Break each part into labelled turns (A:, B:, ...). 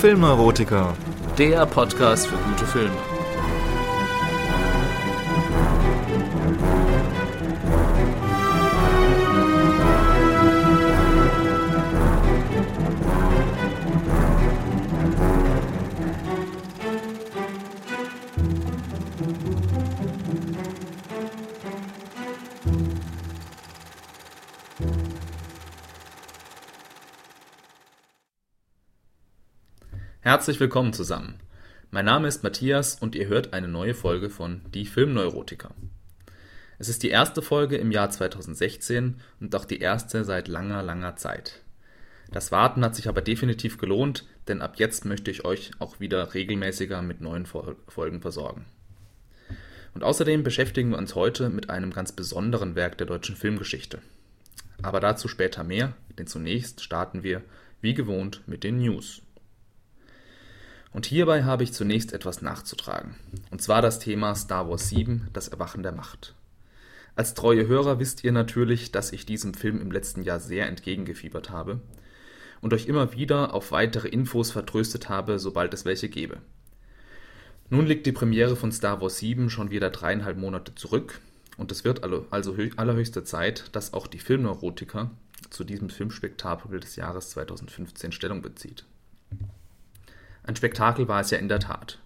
A: Filmneurotiker.
B: Der Podcast für gute Filme.
C: Herzlich willkommen zusammen. Mein Name ist Matthias und ihr hört eine neue Folge von Die Filmneurotiker. Es ist die erste Folge im Jahr 2016 und auch die erste seit langer, langer Zeit. Das Warten hat sich aber definitiv gelohnt, denn ab jetzt möchte ich euch auch wieder regelmäßiger mit neuen Folgen versorgen. Und außerdem beschäftigen wir uns heute mit einem ganz besonderen Werk der deutschen Filmgeschichte. Aber dazu später mehr, denn zunächst starten wir, wie gewohnt, mit den News. Und hierbei habe ich zunächst etwas nachzutragen. Und zwar das Thema Star Wars 7, das Erwachen der Macht. Als treue Hörer wisst ihr natürlich, dass ich diesem Film im letzten Jahr sehr entgegengefiebert habe und euch immer wieder auf weitere Infos vertröstet habe, sobald es welche gäbe. Nun liegt die Premiere von Star Wars 7 schon wieder dreieinhalb Monate zurück und es wird also allerhöchste Zeit, dass auch die Filmneurotiker zu diesem Filmspektakel des Jahres 2015 Stellung bezieht. Ein Spektakel war es ja in der Tat.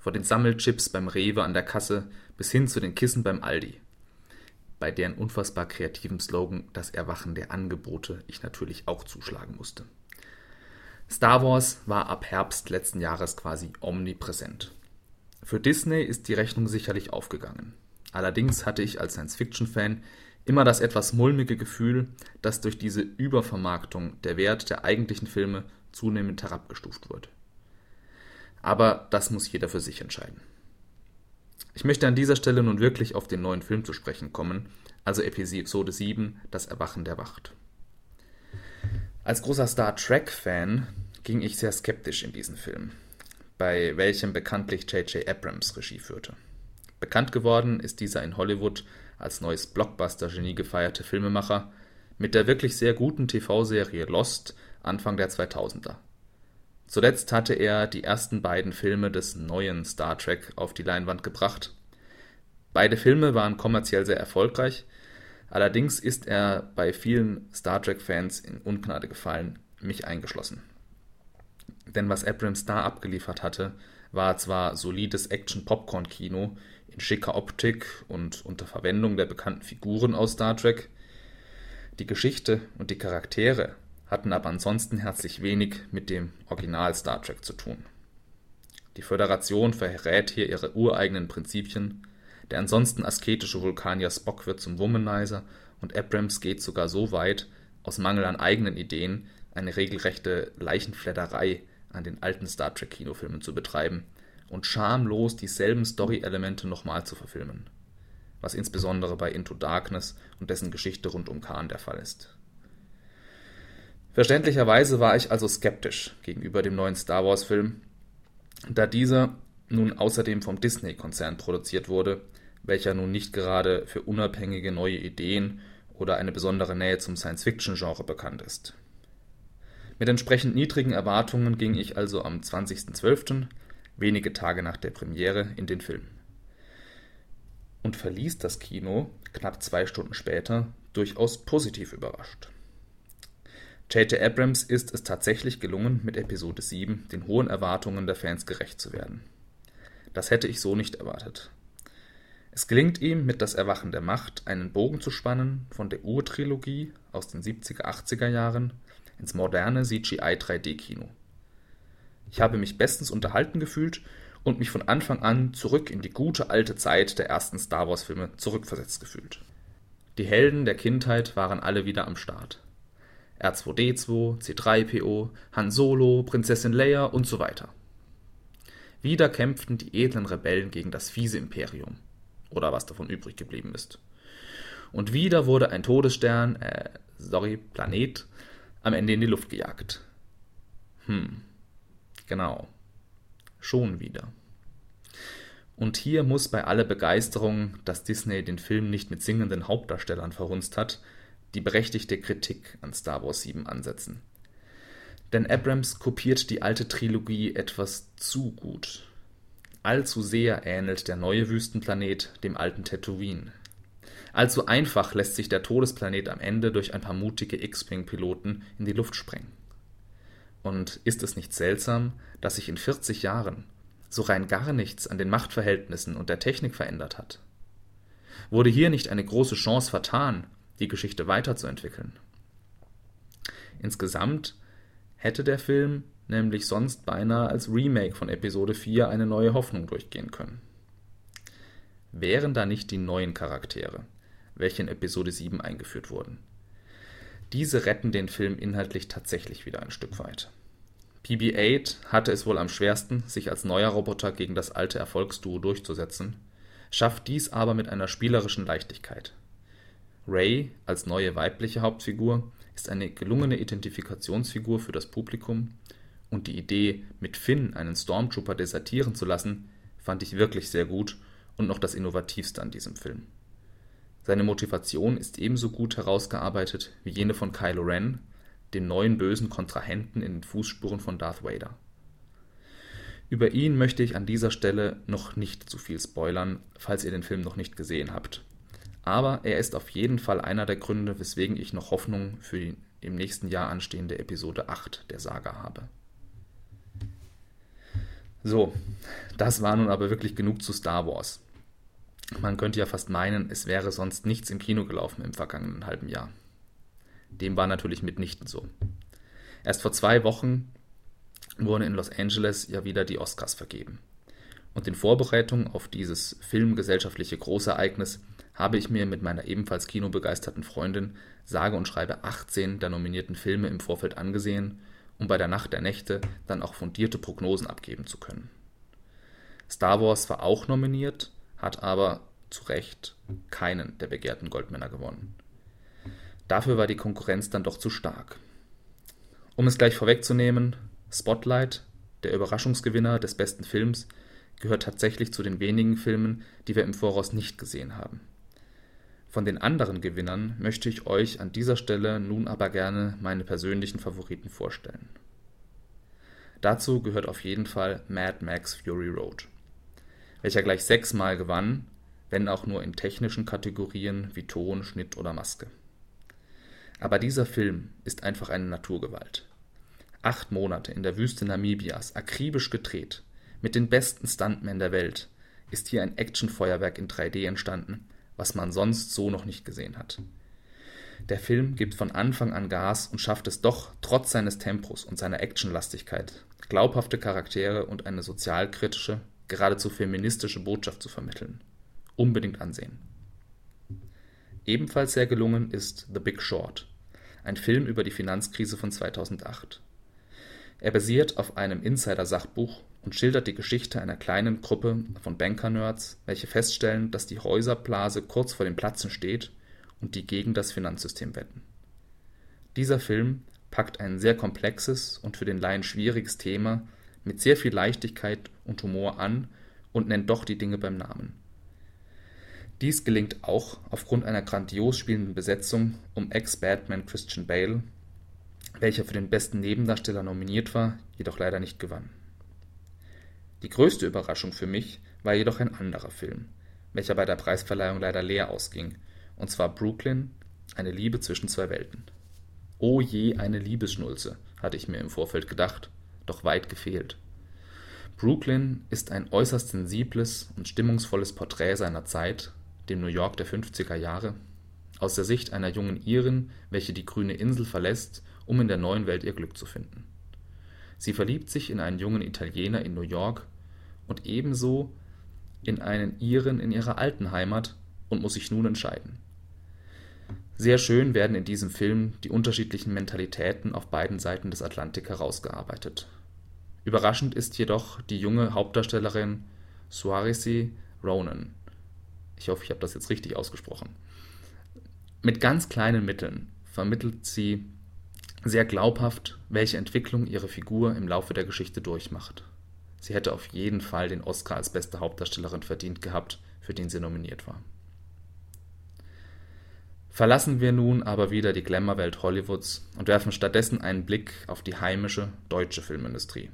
C: Von den Sammelchips beim Rewe an der Kasse bis hin zu den Kissen beim Aldi. Bei deren unfassbar kreativem Slogan Das Erwachen der Angebote ich natürlich auch zuschlagen musste. Star Wars war ab Herbst letzten Jahres quasi omnipräsent. Für Disney ist die Rechnung sicherlich aufgegangen. Allerdings hatte ich als Science-Fiction-Fan immer das etwas mulmige Gefühl, dass durch diese Übervermarktung der Wert der eigentlichen Filme zunehmend herabgestuft wird. Aber das muss jeder für sich entscheiden. Ich möchte an dieser Stelle nun wirklich auf den neuen Film zu sprechen kommen, also Episode 7, Das Erwachen der Wacht. Als großer Star Trek-Fan ging ich sehr skeptisch in diesen Film, bei welchem bekanntlich J.J. Abrams Regie führte. Bekannt geworden ist dieser in Hollywood als neues Blockbuster-Genie gefeierte Filmemacher mit der wirklich sehr guten TV-Serie Lost Anfang der 2000er. Zuletzt hatte er die ersten beiden Filme des neuen Star Trek auf die Leinwand gebracht. Beide Filme waren kommerziell sehr erfolgreich, allerdings ist er bei vielen Star Trek-Fans in Ungnade gefallen, mich eingeschlossen. Denn was Abrams da abgeliefert hatte, war zwar solides Action-Popcorn-Kino in schicker Optik und unter Verwendung der bekannten Figuren aus Star Trek, die Geschichte und die Charaktere hatten aber ansonsten herzlich wenig mit dem Original Star Trek zu tun. Die Föderation verrät hier ihre ureigenen Prinzipien, der ansonsten asketische Vulkanier Spock wird zum Womanizer und Abrams geht sogar so weit, aus Mangel an eigenen Ideen eine regelrechte Leichenfledderei an den alten Star Trek Kinofilmen zu betreiben und schamlos dieselben Story-Elemente nochmal zu verfilmen, was insbesondere bei Into Darkness und dessen Geschichte rund um Khan der Fall ist. Verständlicherweise war ich also skeptisch gegenüber dem neuen Star Wars-Film, da dieser nun außerdem vom Disney-Konzern produziert wurde, welcher nun nicht gerade für unabhängige neue Ideen oder eine besondere Nähe zum Science-Fiction-Genre bekannt ist. Mit entsprechend niedrigen Erwartungen ging ich also am 20.12., wenige Tage nach der Premiere, in den Film. Und verließ das Kino knapp zwei Stunden später durchaus positiv überrascht. J.J. Abrams ist es tatsächlich gelungen, mit Episode 7 den hohen Erwartungen der Fans gerecht zu werden. Das hätte ich so nicht erwartet. Es gelingt ihm, mit Das Erwachen der Macht einen Bogen zu spannen von der Urtrilogie aus den 70er, 80er Jahren ins moderne CGI 3D-Kino. Ich habe mich bestens unterhalten gefühlt und mich von Anfang an zurück in die gute alte Zeit der ersten Star Wars-Filme zurückversetzt gefühlt. Die Helden der Kindheit waren alle wieder am Start. R2D2, C3PO, Han Solo, Prinzessin Leia und so weiter. Wieder kämpften die edlen Rebellen gegen das fiese Imperium. Oder was davon übrig geblieben ist. Und wieder wurde ein Todesstern, äh, sorry, Planet, am Ende in die Luft gejagt. Hm, genau. Schon wieder. Und hier muss bei aller Begeisterung, dass Disney den Film nicht mit singenden Hauptdarstellern verhunzt hat, die berechtigte Kritik an Star Wars 7 ansetzen. Denn Abrams kopiert die alte Trilogie etwas zu gut. Allzu sehr ähnelt der neue Wüstenplanet dem alten Tatooine. Allzu einfach lässt sich der Todesplanet am Ende durch ein paar mutige X-Wing-Piloten in die Luft sprengen. Und ist es nicht seltsam, dass sich in 40 Jahren so rein gar nichts an den Machtverhältnissen und der Technik verändert hat? Wurde hier nicht eine große Chance vertan, die Geschichte weiterzuentwickeln? Insgesamt hätte der Film nämlich sonst beinahe als Remake von Episode 4 eine neue Hoffnung durchgehen können. Wären da nicht die neuen Charaktere, welche in Episode 7 eingeführt wurden? Diese retten den Film inhaltlich tatsächlich wieder ein Stück weit. PB-8 hatte es wohl am schwersten, sich als neuer Roboter gegen das alte Erfolgsduo durchzusetzen, schafft dies aber mit einer spielerischen Leichtigkeit. Ray als neue weibliche Hauptfigur ist eine gelungene Identifikationsfigur für das Publikum und die Idee, mit Finn einen Stormtrooper desertieren zu lassen, fand ich wirklich sehr gut und noch das innovativste an diesem Film. Seine Motivation ist ebenso gut herausgearbeitet wie jene von Kylo Ren, dem neuen bösen Kontrahenten in den Fußspuren von Darth Vader. Über ihn möchte ich an dieser Stelle noch nicht zu viel spoilern, falls ihr den Film noch nicht gesehen habt. Aber er ist auf jeden Fall einer der Gründe, weswegen ich noch Hoffnung für die im nächsten Jahr anstehende Episode 8 der Saga habe. So, das war nun aber wirklich genug zu Star Wars. Man könnte ja fast meinen, es wäre sonst nichts im Kino gelaufen im vergangenen halben Jahr. Dem war natürlich mitnichten so. Erst vor zwei Wochen wurden in Los Angeles ja wieder die Oscars vergeben. Und in Vorbereitung auf dieses filmgesellschaftliche Großereignis habe ich mir mit meiner ebenfalls kinobegeisterten Freundin sage und schreibe 18 der nominierten Filme im Vorfeld angesehen um bei der Nacht der Nächte dann auch fundierte Prognosen abgeben zu können. Star Wars war auch nominiert, hat aber zu Recht keinen der begehrten Goldmänner gewonnen. Dafür war die Konkurrenz dann doch zu stark. Um es gleich vorwegzunehmen, Spotlight, der Überraschungsgewinner des besten Films, gehört tatsächlich zu den wenigen Filmen, die wir im Voraus nicht gesehen haben. Von den anderen Gewinnern möchte ich euch an dieser Stelle nun aber gerne meine persönlichen Favoriten vorstellen. Dazu gehört auf jeden Fall Mad Max Fury Road, welcher gleich sechsmal gewann, wenn auch nur in technischen Kategorien wie Ton, Schnitt oder Maske. Aber dieser Film ist einfach eine Naturgewalt. Acht Monate in der Wüste Namibias, akribisch gedreht, mit den besten Stuntmen der Welt, ist hier ein Actionfeuerwerk in 3D entstanden, was man sonst so noch nicht gesehen hat. Der Film gibt von Anfang an Gas und schafft es doch, trotz seines Tempos und seiner Actionlastigkeit, glaubhafte Charaktere und eine sozialkritische, geradezu feministische Botschaft zu vermitteln. Unbedingt ansehen. Ebenfalls sehr gelungen ist The Big Short, ein Film über die Finanzkrise von 2008. Er basiert auf einem Insider-Sachbuch und schildert die Geschichte einer kleinen Gruppe von Banker-Nerds, welche feststellen, dass die Häuserblase kurz vor dem Platzen steht und die gegen das Finanzsystem wetten. Dieser Film packt ein sehr komplexes und für den Laien schwieriges Thema mit sehr viel Leichtigkeit und Humor an und nennt doch die Dinge beim Namen. Dies gelingt auch aufgrund einer grandios spielenden Besetzung um Ex-Batman Christian Bale, welcher für den besten Nebendarsteller nominiert war, jedoch leider nicht gewann. Die größte Überraschung für mich war jedoch ein anderer Film, welcher bei der Preisverleihung leider leer ausging, und zwar Brooklyn, eine Liebe zwischen zwei Welten. Oh je, eine Liebesschnulze, hatte ich mir im Vorfeld gedacht, doch weit gefehlt. Brooklyn ist ein äußerst sensibles und stimmungsvolles Porträt seiner Zeit, dem New York der 50er Jahre, aus der Sicht einer jungen Irin, welche die grüne Insel verlässt, um in der neuen Welt ihr Glück zu finden. Sie verliebt sich in einen jungen Italiener in New York und ebenso in einen Iren in ihrer alten Heimat und muss sich nun entscheiden. Sehr schön werden in diesem Film die unterschiedlichen Mentalitäten auf beiden Seiten des Atlantik herausgearbeitet. Überraschend ist jedoch die junge Hauptdarstellerin Suarezi Ronan. Ich hoffe, ich habe das jetzt richtig ausgesprochen. Mit ganz kleinen Mitteln vermittelt sie sehr glaubhaft, welche Entwicklung ihre Figur im Laufe der Geschichte durchmacht. Sie hätte auf jeden Fall den Oscar als beste Hauptdarstellerin verdient gehabt, für den sie nominiert war. Verlassen wir nun aber wieder die Glamour-Welt Hollywoods und werfen stattdessen einen Blick auf die heimische deutsche Filmindustrie.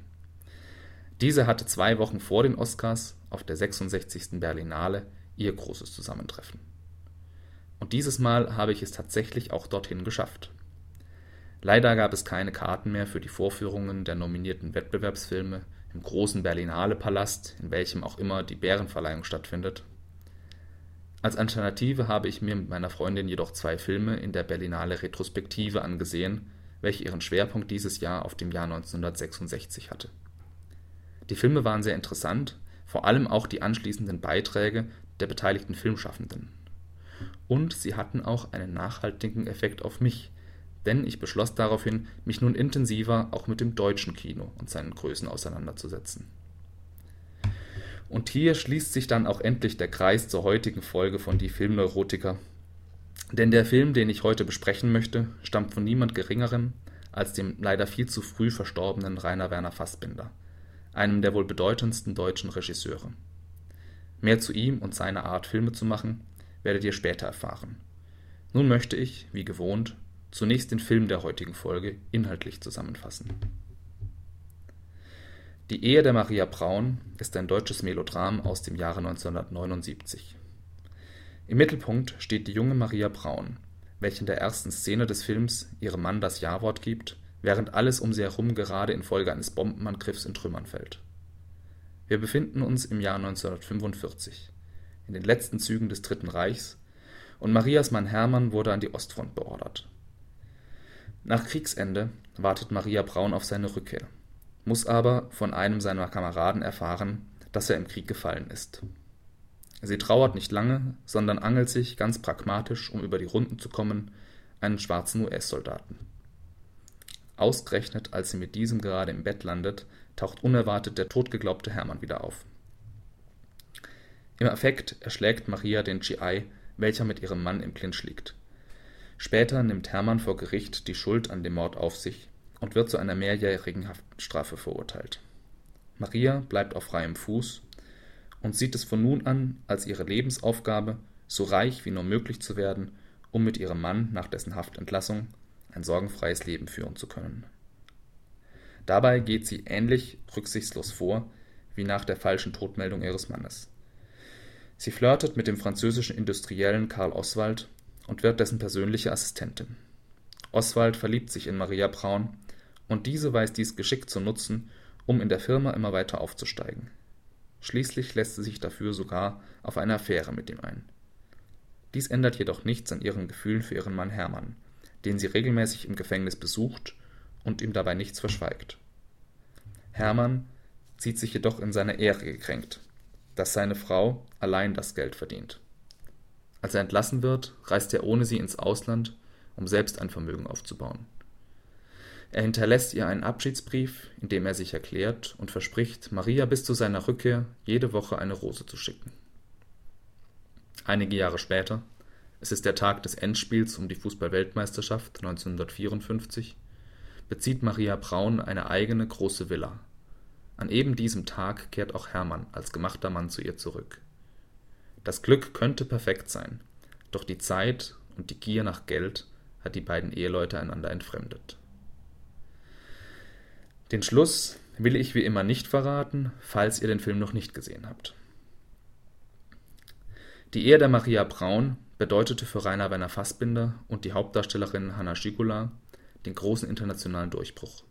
C: Diese hatte zwei Wochen vor den Oscars auf der 66. Berlinale ihr großes Zusammentreffen. Und dieses Mal habe ich es tatsächlich auch dorthin geschafft. Leider gab es keine Karten mehr für die Vorführungen der nominierten Wettbewerbsfilme im großen Berlinale Palast, in welchem auch immer die Bärenverleihung stattfindet. Als Alternative habe ich mir mit meiner Freundin jedoch zwei Filme in der Berlinale Retrospektive angesehen, welche ihren Schwerpunkt dieses Jahr auf dem Jahr 1966 hatte. Die Filme waren sehr interessant, vor allem auch die anschließenden Beiträge der beteiligten Filmschaffenden. Und sie hatten auch einen nachhaltigen Effekt auf mich, denn ich beschloss daraufhin, mich nun intensiver auch mit dem deutschen Kino und seinen Größen auseinanderzusetzen. Und hier schließt sich dann auch endlich der Kreis zur heutigen Folge von Die Filmneurotiker. Denn der Film, den ich heute besprechen möchte, stammt von niemand Geringerem als dem leider viel zu früh verstorbenen Rainer Werner Fassbinder, einem der wohl bedeutendsten deutschen Regisseure. Mehr zu ihm und seiner Art, Filme zu machen, werdet ihr später erfahren. Nun möchte ich, wie gewohnt, zunächst den Film der heutigen Folge inhaltlich zusammenfassen. Die Ehe der Maria Braun ist ein deutsches Melodram aus dem Jahre 1979. Im Mittelpunkt steht die junge Maria Braun, welche in der ersten Szene des Films ihrem Mann das Ja-Wort gibt, während alles um sie herum gerade infolge eines Bombenangriffs in Trümmern fällt. Wir befinden uns im Jahr 1945, in den letzten Zügen des Dritten Reichs, und Marias Mann Hermann wurde an die Ostfront beordert. Nach Kriegsende wartet Maria Braun auf seine Rückkehr, muss aber von einem seiner Kameraden erfahren, dass er im Krieg gefallen ist. Sie trauert nicht lange, sondern angelt sich ganz pragmatisch, um über die Runden zu kommen, einen schwarzen US-Soldaten. Ausgerechnet, als sie mit diesem gerade im Bett landet, taucht unerwartet der totgeglaubte Hermann wieder auf. Im Affekt erschlägt Maria den GI, welcher mit ihrem Mann im Clinch liegt. Später nimmt Hermann vor Gericht die Schuld an dem Mord auf sich und wird zu einer mehrjährigen Haftstrafe verurteilt. Maria bleibt auf freiem Fuß und sieht es von nun an als ihre Lebensaufgabe, so reich wie nur möglich zu werden, um mit ihrem Mann nach dessen Haftentlassung ein sorgenfreies Leben führen zu können. Dabei geht sie ähnlich rücksichtslos vor wie nach der falschen Todmeldung ihres Mannes. Sie flirtet mit dem französischen Industriellen Karl Oswald und wird dessen persönliche Assistentin. Oswald verliebt sich in Maria Braun und diese weiß dies geschickt zu nutzen, um in der Firma immer weiter aufzusteigen. Schließlich lässt sie sich dafür sogar auf eine Affäre mit ihm ein. Dies ändert jedoch nichts an ihren Gefühlen für ihren Mann Hermann, den sie regelmäßig im Gefängnis besucht und ihm dabei nichts verschweigt. Hermann sieht sich jedoch in seiner Ehre gekränkt, dass seine Frau allein das Geld verdient. Als er entlassen wird, reist er ohne sie ins Ausland, um selbst ein Vermögen aufzubauen. Er hinterlässt ihr einen Abschiedsbrief, in dem er sich erklärt und verspricht, Maria bis zu seiner Rückkehr jede Woche eine Rose zu schicken. Einige Jahre später, es ist der Tag des Endspiels um die Fußballweltmeisterschaft 1954, bezieht Maria Braun eine eigene große Villa. An eben diesem Tag kehrt auch Hermann als gemachter Mann zu ihr zurück. Das Glück könnte perfekt sein, doch die Zeit und die Gier nach Geld hat die beiden Eheleute einander entfremdet. Den Schluss will ich wie immer nicht verraten, falls ihr den Film noch nicht gesehen habt. Die Ehe der Maria Braun bedeutete für Rainer Werner Fassbinder und die Hauptdarstellerin Hanna Schigula den großen internationalen Durchbruch.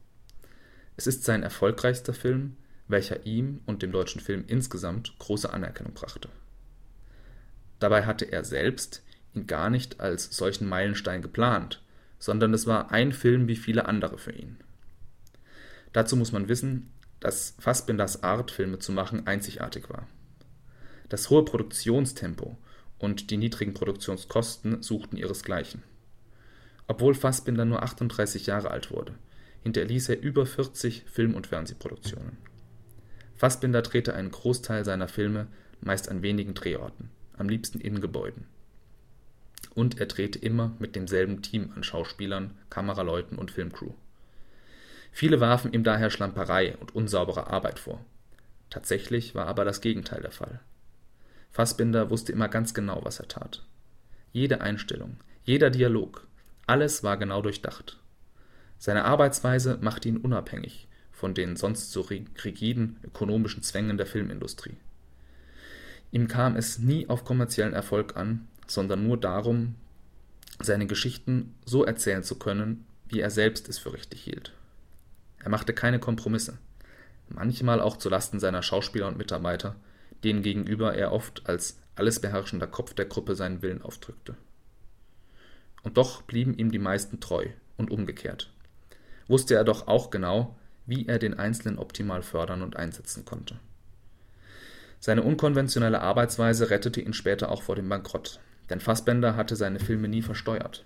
C: Es ist sein erfolgreichster Film, welcher ihm und dem deutschen Film insgesamt große Anerkennung brachte. Dabei hatte er selbst ihn gar nicht als solchen Meilenstein geplant, sondern es war ein Film wie viele andere für ihn. Dazu muss man wissen, dass Fassbinders Art, Filme zu machen, einzigartig war. Das hohe Produktionstempo und die niedrigen Produktionskosten suchten ihresgleichen. Obwohl Fassbinder nur 38 Jahre alt wurde, hinterließ er über 40 Film- und Fernsehproduktionen. Fassbinder drehte einen Großteil seiner Filme meist an wenigen Drehorten, am liebsten in Gebäuden. Und er drehte immer mit demselben Team an Schauspielern, Kameraleuten und Filmcrew. Viele warfen ihm daher Schlamperei und unsaubere Arbeit vor. Tatsächlich war aber das Gegenteil der Fall. Fassbinder wusste immer ganz genau, was er tat. Jede Einstellung, Jeder Dialog, alles war genau durchdacht. Seine Arbeitsweise machte ihn unabhängig von den sonst so rigiden ökonomischen Zwängen der Filmindustrie. Ihm kam es nie auf kommerziellen Erfolg an, sondern nur darum, seine Geschichten so erzählen zu können, wie er selbst es für richtig hielt. Er machte keine Kompromisse, manchmal auch zu Lasten seiner Schauspieler und Mitarbeiter, denen gegenüber er oft als alles beherrschender Kopf der Gruppe seinen Willen aufdrückte. Und doch blieben ihm die meisten treu und umgekehrt. Wusste er doch auch genau, wie er den Einzelnen optimal fördern und einsetzen konnte. Seine unkonventionelle Arbeitsweise rettete ihn später auch vor dem Bankrott, denn Fassbender hatte seine Filme nie versteuert.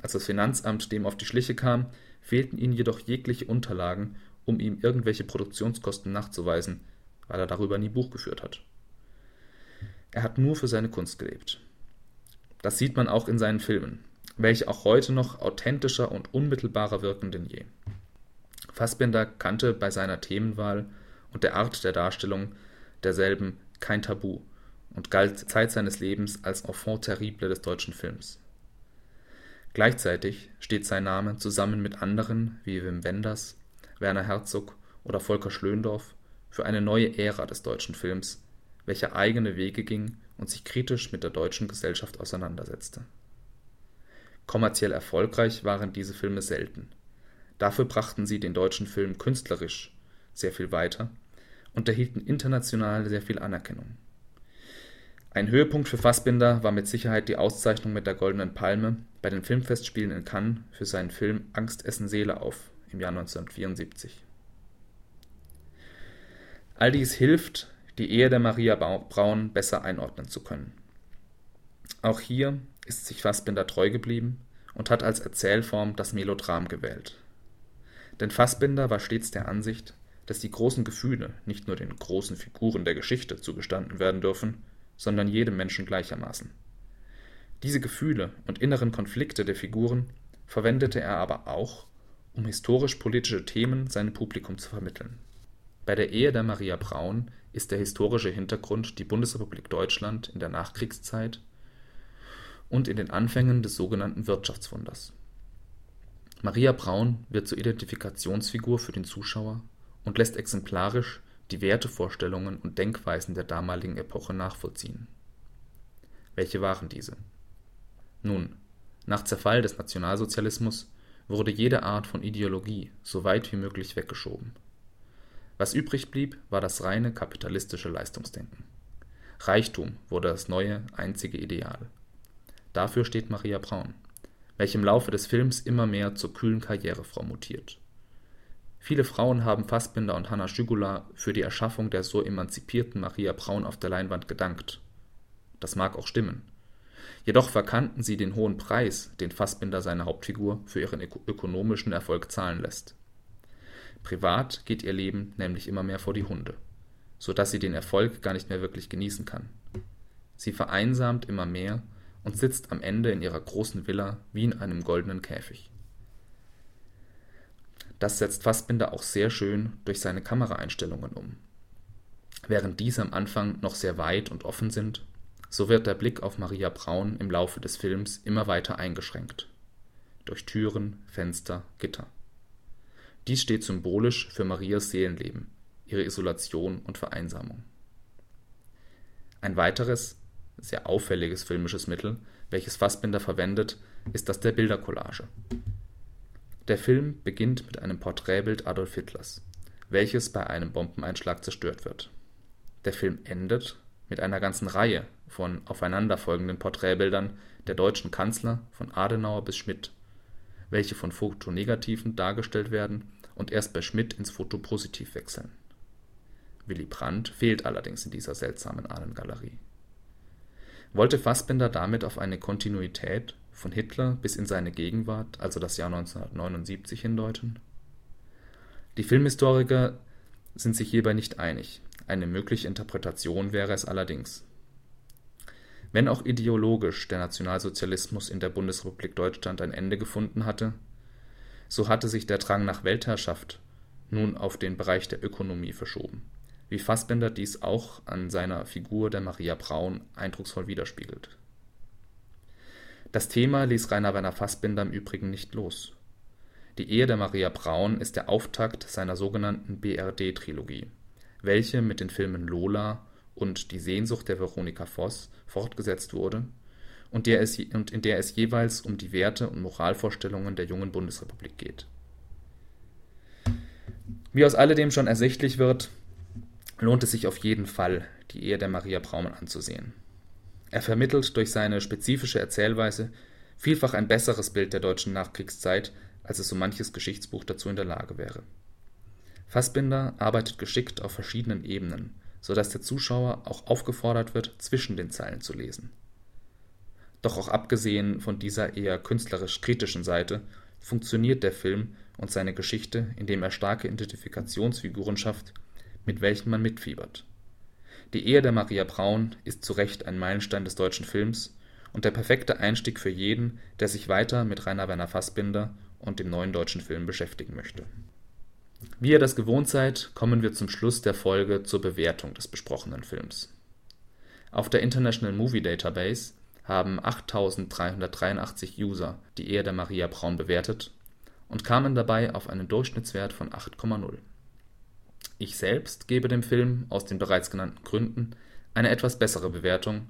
C: Als das Finanzamt dem auf die Schliche kam, fehlten ihm jedoch jegliche Unterlagen, um ihm irgendwelche Produktionskosten nachzuweisen, weil er darüber nie Buch geführt hat. Er hat nur für seine Kunst gelebt. Das sieht man auch in seinen Filmen, welche auch heute noch authentischer und unmittelbarer wirken denn je. Fassbinder kannte bei seiner Themenwahl und der Art der Darstellung derselben kein Tabu und galt Zeit seines Lebens als Enfant terrible des deutschen Films. Gleichzeitig steht sein Name zusammen mit anderen wie Wim Wenders, Werner Herzog oder Volker Schlöndorff für eine neue Ära des deutschen Films, welcher eigene Wege ging und sich kritisch mit der deutschen Gesellschaft auseinandersetzte. Kommerziell erfolgreich waren diese Filme selten. Dafür brachten sie den deutschen Film künstlerisch sehr viel weiter und erhielten international sehr viel Anerkennung. Ein Höhepunkt für Fassbinder war mit Sicherheit die Auszeichnung mit der Goldenen Palme bei den Filmfestspielen in Cannes für seinen Film Angst essen Seele auf im Jahr 1974. All dies hilft, die Ehe der Maria Braun besser einordnen zu können. Auch hier ist sich Fassbinder treu geblieben und hat als Erzählform das Melodram gewählt. Denn Fassbinder war stets der Ansicht, dass die großen Gefühle nicht nur den großen Figuren der Geschichte zugestanden werden dürfen, sondern jedem Menschen gleichermaßen. Diese Gefühle und inneren Konflikte der Figuren verwendete er aber auch, um historisch-politische Themen seinem Publikum zu vermitteln. Bei der Ehe der Maria Braun ist der historische Hintergrund die Bundesrepublik Deutschland in der Nachkriegszeit und in den Anfängen des sogenannten Wirtschaftswunders. Maria Braun wird zur Identifikationsfigur für den Zuschauer und lässt exemplarisch die Wertevorstellungen und Denkweisen der damaligen Epoche nachvollziehen. Welche waren diese? Nun, nach Zerfall des Nationalsozialismus wurde jede Art von Ideologie so weit wie möglich weggeschoben. Was übrig blieb, war das reine kapitalistische Leistungsdenken. Reichtum wurde das neue, einzige Ideal. Dafür steht Maria Braun, welche im Laufe des Films immer mehr zur kühlen Karrierefrau mutiert. Viele Frauen haben Fassbinder und Hanna Schügula für die Erschaffung der so emanzipierten Maria Braun auf der Leinwand gedankt. Das mag auch stimmen. Jedoch verkannten sie den hohen Preis, den Fassbinder seine Hauptfigur für ihren ökonomischen Erfolg zahlen lässt. Privat geht ihr Leben nämlich immer mehr vor die Hunde, so dass sie den Erfolg gar nicht mehr wirklich genießen kann. Sie vereinsamt immer mehr und sitzt am Ende in ihrer großen Villa wie in einem goldenen Käfig. Das setzt Fassbinder auch sehr schön durch seine Kameraeinstellungen um. Während diese am Anfang noch sehr weit und offen sind, so wird der Blick auf Maria Braun im Laufe des Films immer weiter eingeschränkt. Durch Türen, Fenster, Gitter. Dies steht symbolisch für Marias Seelenleben, ihre Isolation und Vereinsamung. Ein weiteres, sehr auffälliges filmisches Mittel, welches Fassbinder verwendet, ist das der Bildercollage. Der Film beginnt mit einem Porträtbild Adolf Hitlers, welches bei einem Bombeneinschlag zerstört wird. Der Film endet mit einer ganzen Reihe von aufeinanderfolgenden Porträtbildern der deutschen Kanzler von Adenauer bis Schmidt, welche von Fotonegativen dargestellt werden und erst bei Schmidt ins Fotopositiv wechseln. Willy Brandt fehlt allerdings in dieser seltsamen Ahnengalerie. Wollte Fassbinder damit auf eine Kontinuität von Hitler bis in seine Gegenwart, also das Jahr 1979, hindeuten? Die Filmhistoriker sind sich hierbei nicht einig, eine mögliche Interpretation wäre es allerdings. Wenn auch ideologisch der Nationalsozialismus in der Bundesrepublik Deutschland ein Ende gefunden hatte, so hatte sich der Drang nach Weltherrschaft nun auf den Bereich der Ökonomie verschoben, wie Fassbender dies auch an seiner Figur der Maria Braun eindrucksvoll widerspiegelt. Das Thema ließ Rainer Werner Fassbinder im Übrigen nicht los. Die Ehe der Maria Braun ist der Auftakt seiner sogenannten BRD-Trilogie, welche mit den Filmen Lola und Die Sehnsucht der Veronika Voss fortgesetzt wurde und, der es, und in der es jeweils um die Werte und Moralvorstellungen der jungen Bundesrepublik geht. Wie aus alledem schon ersichtlich wird, lohnt es sich auf jeden Fall, die Ehe der Maria Braun anzusehen. Er vermittelt durch seine spezifische Erzählweise vielfach ein besseres Bild der deutschen Nachkriegszeit, als es so manches Geschichtsbuch dazu in der Lage wäre. Fassbinder arbeitet geschickt auf verschiedenen Ebenen, so dass der Zuschauer auch aufgefordert wird, zwischen den Zeilen zu lesen. Doch auch abgesehen von dieser eher künstlerisch kritischen Seite funktioniert der Film und seine Geschichte, indem er starke Identifikationsfiguren schafft, mit welchen man mitfiebert. Die Ehe der Maria Braun ist zu Recht ein Meilenstein des deutschen Films und der perfekte Einstieg für jeden, der sich weiter mit Rainer Werner Fassbinder und dem neuen deutschen Film beschäftigen möchte. Wie ihr das gewohnt seid, kommen wir zum Schluss der Folge zur Bewertung des besprochenen Films. Auf der International Movie Database haben 8383 User die Ehe der Maria Braun bewertet und kamen dabei auf einen Durchschnittswert von 8,0. Ich selbst gebe dem Film aus den bereits genannten Gründen eine etwas bessere Bewertung,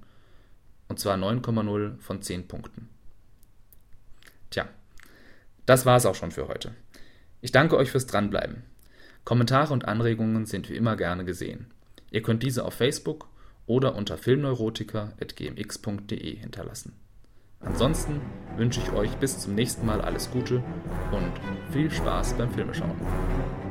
C: und zwar 9,0 von 10 Punkten. Tja, das war es auch schon für heute. Ich danke euch fürs Dranbleiben. Kommentare und Anregungen sind wie immer gerne gesehen. Ihr könnt diese auf Facebook oder unter filmneurotiker.gmx.de hinterlassen. Ansonsten wünsche ich euch bis zum nächsten Mal alles Gute und viel Spaß beim Filmeschauen.